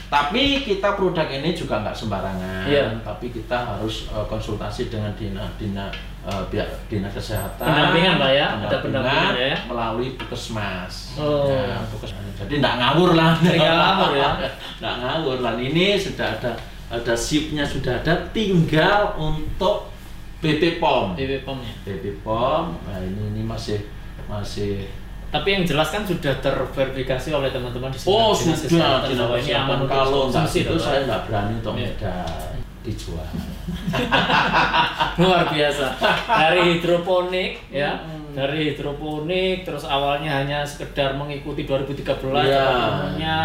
A: tapi kita produk ini juga nggak sembarangan
B: Iya.
A: tapi kita harus eh, konsultasi dengan dina dina eh, pihak dinas kesehatan
B: Pendampingan, Pak, ya? Ada pendampingan, ya?
A: melalui puskesmas
B: Oh.
A: Ya, jadi nggak ngawur lah
B: Tinggal ngawur, ya?
A: nggak ngawur lah ini sudah ada ada sipnya sudah ada tinggal untuk BP POM
B: BB POM-nya.
A: BP POM nah ini ini masih masih
B: Tapi yang jelas kan sudah terverifikasi oleh teman-teman di
A: Oh
B: Dinas
A: sudah,
B: bahwa ini aman
A: Kalau nggak itu saya nggak berani untuk
B: Iya.
A: ngedar dijual.
B: luar biasa dari hidroponik ya
A: Hmm.
B: dari hidroponik terus awalnya hanya sekedar mengikuti 2013
A: Iya.
B: namanya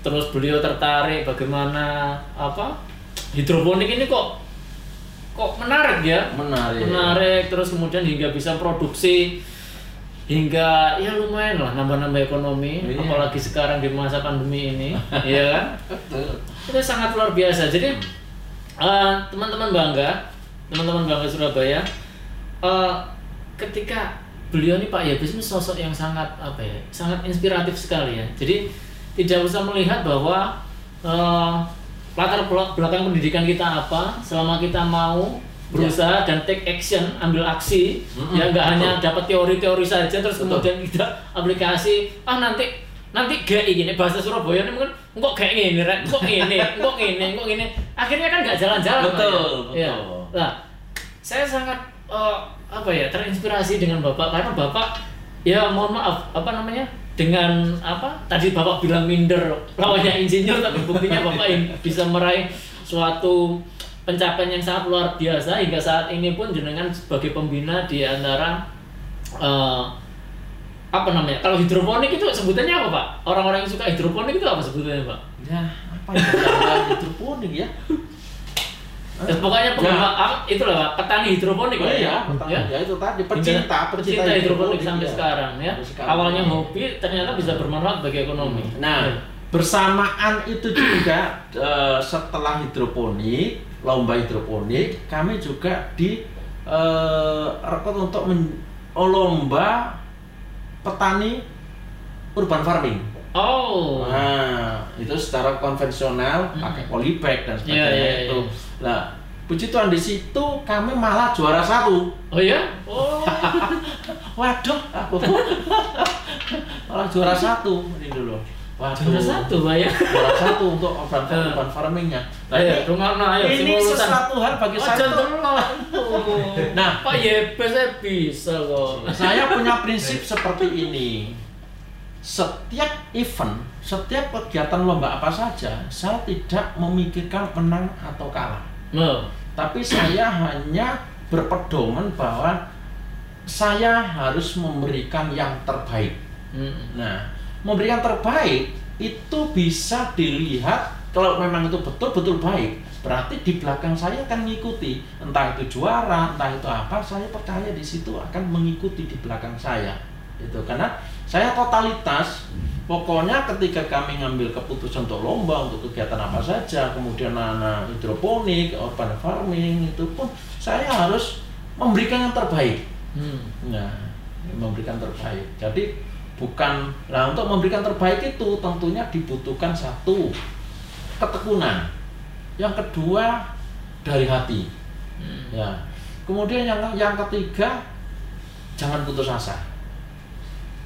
B: terus beliau tertarik bagaimana apa hidroponik ini kok kok menarik ya
A: Menarik.
B: menarik terus kemudian hingga bisa produksi hingga ya lumayan lah nambah-nambah ekonomi
A: Iya.
B: apalagi sekarang di masa pandemi ini ya kan itu sangat luar biasa. Jadi eh, teman-teman bangga, teman-teman bangga Surabaya, eh, ketika beliau ini Pak Yabes ini sosok yang sangat apa ya, sangat inspiratif sekali ya. Jadi tidak usah melihat bahwa eh, latar bel- belakang pendidikan kita apa, selama kita mau berusaha dan take action, ambil aksi,
A: Mm-mm,
B: ya nggak hanya dapat teori-teori saja terus
A: Betul.
B: kemudian kita aplikasi, ah nanti nanti gak gini bahasa Surabaya ini mungkin kok kayak gini rek kok gini kok gini kok gini akhirnya kan nggak jalan-jalan
A: Betul,
B: ya. Ya.
A: betul.
B: nah saya sangat eh, apa ya terinspirasi dengan bapak karena bapak ya mohon maaf apa namanya dengan apa tadi bapak bilang minder lawannya insinyur tapi buktinya bapak bisa meraih suatu pencapaian yang sangat luar biasa hingga saat ini pun jenengan sebagai pembina di antara eh, apa namanya kalau hidroponik itu sebutannya apa pak orang-orang yang suka hidroponik itu apa sebutannya pak
A: Ya, apa ya? Cara hidroponik ya.
B: Ya, pokoknya pengembang ah, itu lah Pak, petani hidroponik
A: Oh iya,
B: ya.
A: ya itu tadi pecinta,
B: pecinta hidroponik sampai
A: iya.
B: sekarang ya.
A: Sekarang.
B: Awalnya hobi ternyata bisa bermanfaat bagi ekonomi.
A: Nah, bersamaan itu juga eh, setelah hidroponik, lomba hidroponik, kami juga di eh, rekrut untuk men- oh, lomba petani urban farming.
B: Oh.
A: Nah, itu secara konvensional pakai polybag dan sebagainya
B: Iya, iya,
A: itu.
B: iya.
A: Nah, puji Tuhan di situ kami malah juara satu.
B: Oh ya? Oh.
A: Waduh, aku malah juara satu ini dulu. Waduh.
B: Juara satu Pak ya.
A: Juara satu untuk urban,
B: Eh.
A: urban farmingnya.
B: Ayo, rumah ayo
A: ini sesuatu hal bagi
B: Oh,
A: saya. Nah,
B: Pak Yebe saya bisa kok.
A: saya punya prinsip seperti ini. Setiap event, setiap kegiatan lomba apa saja, saya tidak memikirkan menang atau kalah.
B: No.
A: Tapi saya hanya berpedoman bahwa saya harus memberikan yang terbaik.
B: Hmm.
A: Nah, memberikan terbaik itu bisa dilihat kalau memang itu betul-betul baik. Berarti di belakang saya akan mengikuti, entah itu juara, entah itu apa, saya percaya di situ akan mengikuti di belakang saya. Itu karena saya totalitas. Pokoknya ketika kami ngambil keputusan untuk lomba, untuk kegiatan apa saja, kemudian anak hidroponik, urban farming itu pun saya harus memberikan yang terbaik.
B: Hmm.
A: Nah, memberikan terbaik. Jadi bukan nah untuk memberikan terbaik itu tentunya dibutuhkan satu ketekunan. Yang kedua dari hati.
B: Hmm.
A: Ya. Kemudian yang yang ketiga jangan putus asa.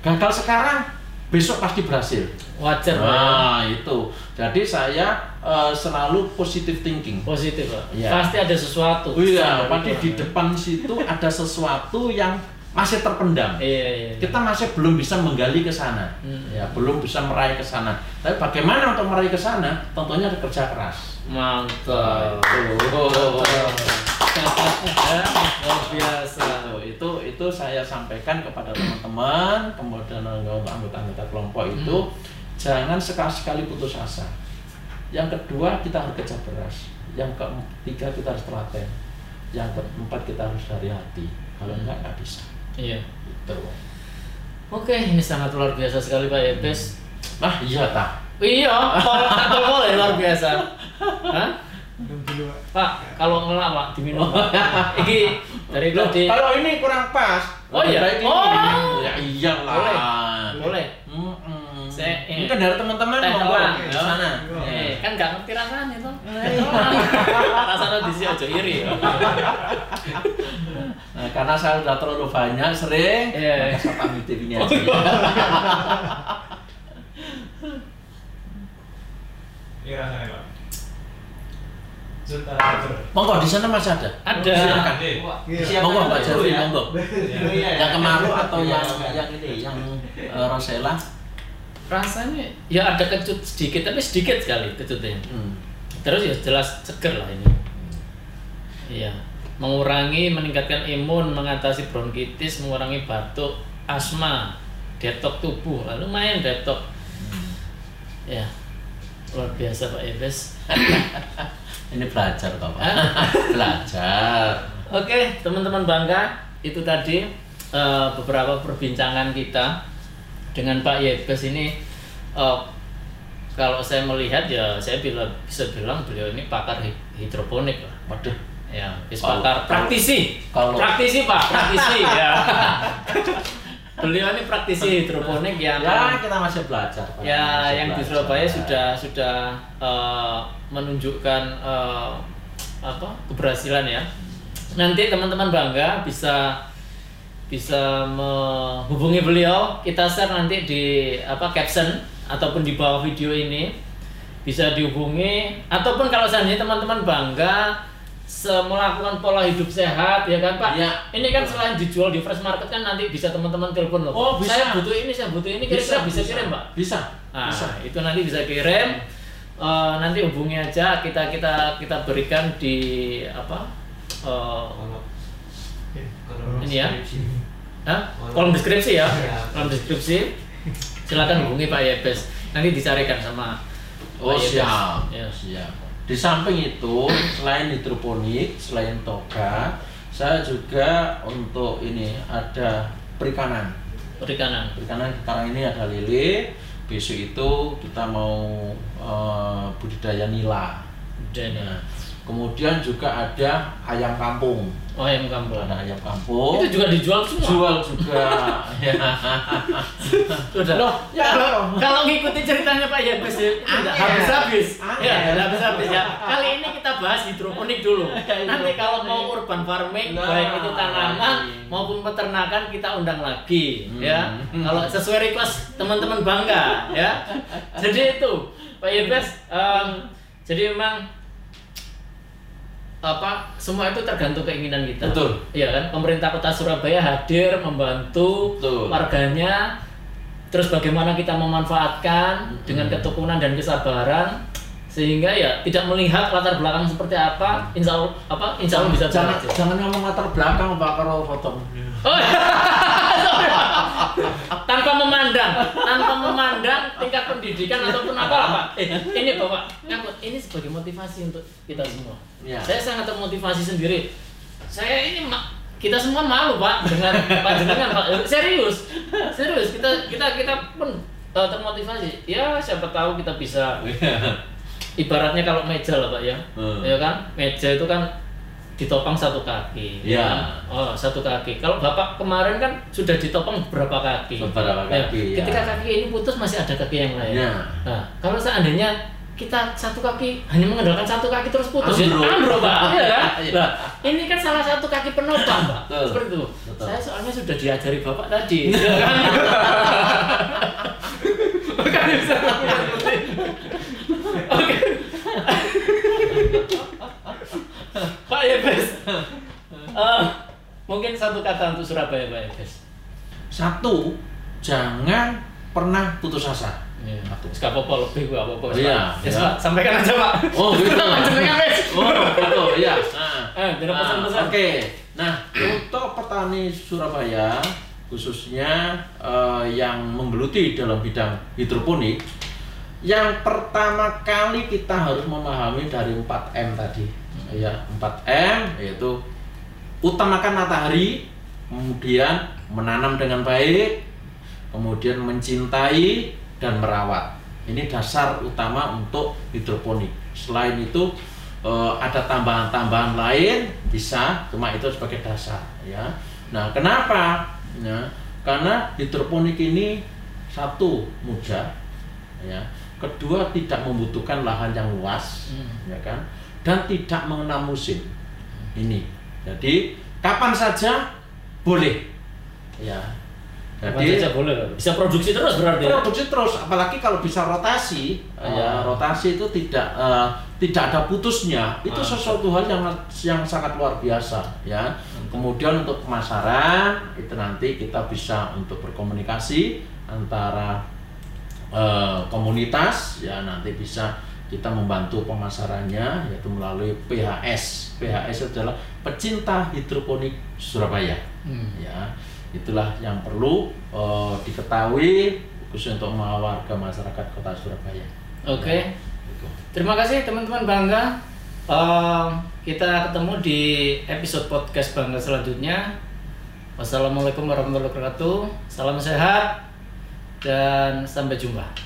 A: Gagal sekarang besok pasti berhasil.
B: Wajar.
A: Nah, itu. Jadi saya eh, selalu positive thinking.
B: Positif.
A: Iya.
B: Pasti ada sesuatu.
A: Iya, pasti di depan situ ada sesuatu yang masih terpendam.
B: Iya iya.
A: kita masih belum bisa menggali ke sana
B: Hmm.
A: ya belum bisa meraih ke sana tapi bagaimana untuk meraih ke sana tentunya ada kerja keras
B: Mantap.
A: Oh.
B: Luar biasa.
A: Itu, itu itu saya sampaikan kepada teman-teman kemudian anggota-anggota kelompok itu jangan sekali-sekali putus asa yang kedua kita harus kerja keras yang ketiga kita harus telaten yang keempat kita harus dari hati kalau enggak nggak bisa
B: Iya.
A: itu
B: Oke, ini sangat luar biasa sekali Pak Yebes.
A: ah iya tak
B: Iya, kalau boleh luar biasa. Hah? Pak, kalau ngelak Pak diminum. Iki dari tadi.
A: kalau ini kurang pas.
B: Oh, iya? Oh.
A: Ya iyalah.
B: Boleh. Boleh.
A: Mm-mm.
B: Saya-
A: ini kan dari teman-teman
B: elang,
A: ke
B: ya.
A: sana.
B: Eh, kan gak ngerti rasanya tuh.
A: Iya.
B: Rasanya di sini aja iri.
A: Nah, karena saya sudah terlalu banyak sering,
B: Iya.
A: maka saya pamit ini
B: Oh,
A: aja.
B: iya.
C: Iya rasanya Pak.
A: Monggo di sana masih ada.
B: Ada.
A: Silakan.
C: Iya.
A: Monggo Mbak Jafri, monggo.
C: Iya.
A: Yang kemaru atau yang yang ini, yang eh, Rosella?
B: Rasanya ya ada kecut sedikit, tapi sedikit sekali kecutnya.
A: Hmm.
B: Terus ya jelas seger lah ini. Iya. Mengurangi, meningkatkan imun, mengatasi bronkitis, mengurangi batuk, asma, detok tubuh. Lalu main detok. Ya. Luar biasa Pak Ebes.
A: Ini belajar toh, Pak. Belajar.
B: Oke, teman-teman bangga, itu tadi eh, beberapa perbincangan kita dengan Pak Yebes ini. eh, kalau saya melihat ya, saya bila, bisa bilang beliau ini pakar hi- hidroponik lah.
A: Waduh.
B: Ya, bis
A: Kalau-
B: pakar praktisi.
A: kalau-
B: praktisi Pak, praktisi ya. beliau ini praktisi hidroponik yang
A: Ya, kita masih belajar. Pak.
B: ya
A: Masih
B: yang di
A: belajar.
B: Surabaya sudah sudah eh, menunjukkan eh, apa keberhasilan ya nanti teman-teman bangga bisa bisa menghubungi beliau kita share nanti di apa caption ataupun di bawah video ini bisa dihubungi ataupun kalau seandainya teman-teman bangga melakukan pola hidup sehat ya kan Pak
A: Iya.
B: ini kan selain dijual di fresh market kan nanti bisa teman-teman telepon loh
A: Oh, bisa.
B: saya butuh ini saya butuh ini kira-kira bisa, kirim Pak
A: Bisa.
B: Nah,
A: bisa.
B: itu nanti bisa kirim. Eh, nanti hubungi aja kita kita kita berikan di apa? Eh, ini ya. Hah? Kolom deskripsi ya. Kolom deskripsi. Silakan hubungi Pak Yebes. Nanti dicarikan sama
A: Oh
B: Pak Yebes.
A: siap.
B: Ya.
A: Siap. Di samping itu, selain hidroponik, selain toga, saya juga untuk ini ada perikanan.
B: Perikanan.
A: Perikanan sekarang ini ada lele, besok itu kita mau eh, budidaya nila.
B: Dan
A: Nah, kemudian juga ada ayam kampung.
B: Oh ayam kampung.
A: Ada ayam kampung.
B: Itu juga dijual semua.
A: Jual juga. ya.
B: Sudah.
A: Loh, ya,
B: kalau, kalau ngikuti ceritanya Pak Yabes ya, habis-habis. Ya, tidak habis-habis ya. Kali ini kita bahas hidroponik dulu. Nanti kalau mau urban farming,
A: Nah,
B: baik itu tanaman maupun peternakan kita undang lagi
A: Hmm.
B: ya. Kalau sesuai request teman-teman bangga ya. Jadi itu Pak Yabes em, jadi memang apa semua itu tergantung keinginan kita.
A: Betul.
B: Iya kan? Pemerintah Kota Surabaya hadir membantu
A: Betul.
B: warganya. Terus bagaimana kita memanfaatkan dengan ketekunan dan kesabaran sehingga ya tidak melihat latar belakang seperti apa, insya Allah apa insya Allah bisa
A: jangan jangan ngomong latar belakang Pak kalau foto.
B: Oh, tanpa memandang, tanpa memandang tingkat pendidikan ataupun apa Pak. Eh, ini Bapak, ngaku, ini sebagai motivasi untuk kita semua.
A: Ya.
B: Saya sangat termotivasi sendiri. Saya ini kita semua malu Pak dengan Pak jenengan Pak. Serius, serius kita kita kita pun eh, termotivasi. Ya siapa tahu kita bisa ibaratnya kalau meja lah Pak ya.
A: Hmm.
B: Ya kan? Meja itu kan ditopang satu kaki.
A: Ya.
B: kan? Oh, satu kaki. Kalau Bapak kemarin kan sudah ditopang beberapa kaki.
A: Beberapa
B: Ya,
A: kaki, ya.
B: Ketika kaki ini putus masih ada kaki yang lain.
A: Ya.
B: Nah, kalau seandainya kita satu kaki hanya mengandalkan satu kaki terus putus
A: Ambruk.
B: ya ambruk Pak. Iya kan?
A: Iya.
B: Nah, ini kan salah satu kaki penopang, Pak.
A: Betul.
B: Seperti itu.
A: Betul.
B: Saya soalnya sudah diajari Bapak tadi. ya kan? Bisa lakukan seperti itu. Oke. Pak Yebes. Eh, mungkin satu kata untuk Surabaya Pak Yebes.
A: Satu, jangan pernah putus asa.
B: Iya. Gak apa-apa lebih gak apa-apa.
A: Iya,
B: Ya,
A: iya.
B: Sampaikan aja Pak.
A: Oh, gitu.
B: Jenengan wes.
A: Oh, gitu, ya. Nah.
B: Eh,
A: Nah,
B: pesan-pesan.
A: Oke. Nah, untuk petani Surabaya khususnya eh, yang menggeluti dalam bidang hidroponik, yang pertama kali kita harus memahami dari 4M tadi. Ya, 4M yaitu utamakan matahari, kemudian menanam dengan baik, kemudian mencintai dan merawat. Ini dasar utama untuk hidroponik. Selain itu eh, ada tambahan-tambahan lain bisa, cuma itu sebagai dasar ya. Nah, kenapa? Ya, karena hidroponik ini satu mudah ya. Kedua tidak membutuhkan lahan yang luas
B: Hmm.
A: ya kan dan tidak mengenal musim. Ini. Jadi kapan saja boleh. Ya.
B: Kapan
A: Jadi
B: saja boleh bisa produksi terus berarti ya?
A: produksi terus apalagi kalau bisa rotasi ya
B: Oh.
A: rotasi itu tidak eh, tidak ada putusnya itu
B: Ah.
A: sesuatu hal yang yang sangat luar biasa ya kemudian untuk pemasaran itu nanti kita bisa untuk berkomunikasi antara eh, komunitas ya nanti bisa kita membantu pemasarannya yaitu melalui PHS PHS adalah pecinta hidroponik Surabaya
B: Hmm.
A: ya itulah yang perlu eh, diketahui khususnya untuk warga masyarakat kota Surabaya
B: Oke.
A: Gitu.
B: Terima kasih teman-teman Bangga. Em, kita ketemu di episode podcast Bangga selanjutnya. Wassalamualaikum warahmatullahi wabarakatuh. Salam sehat dan sampai jumpa.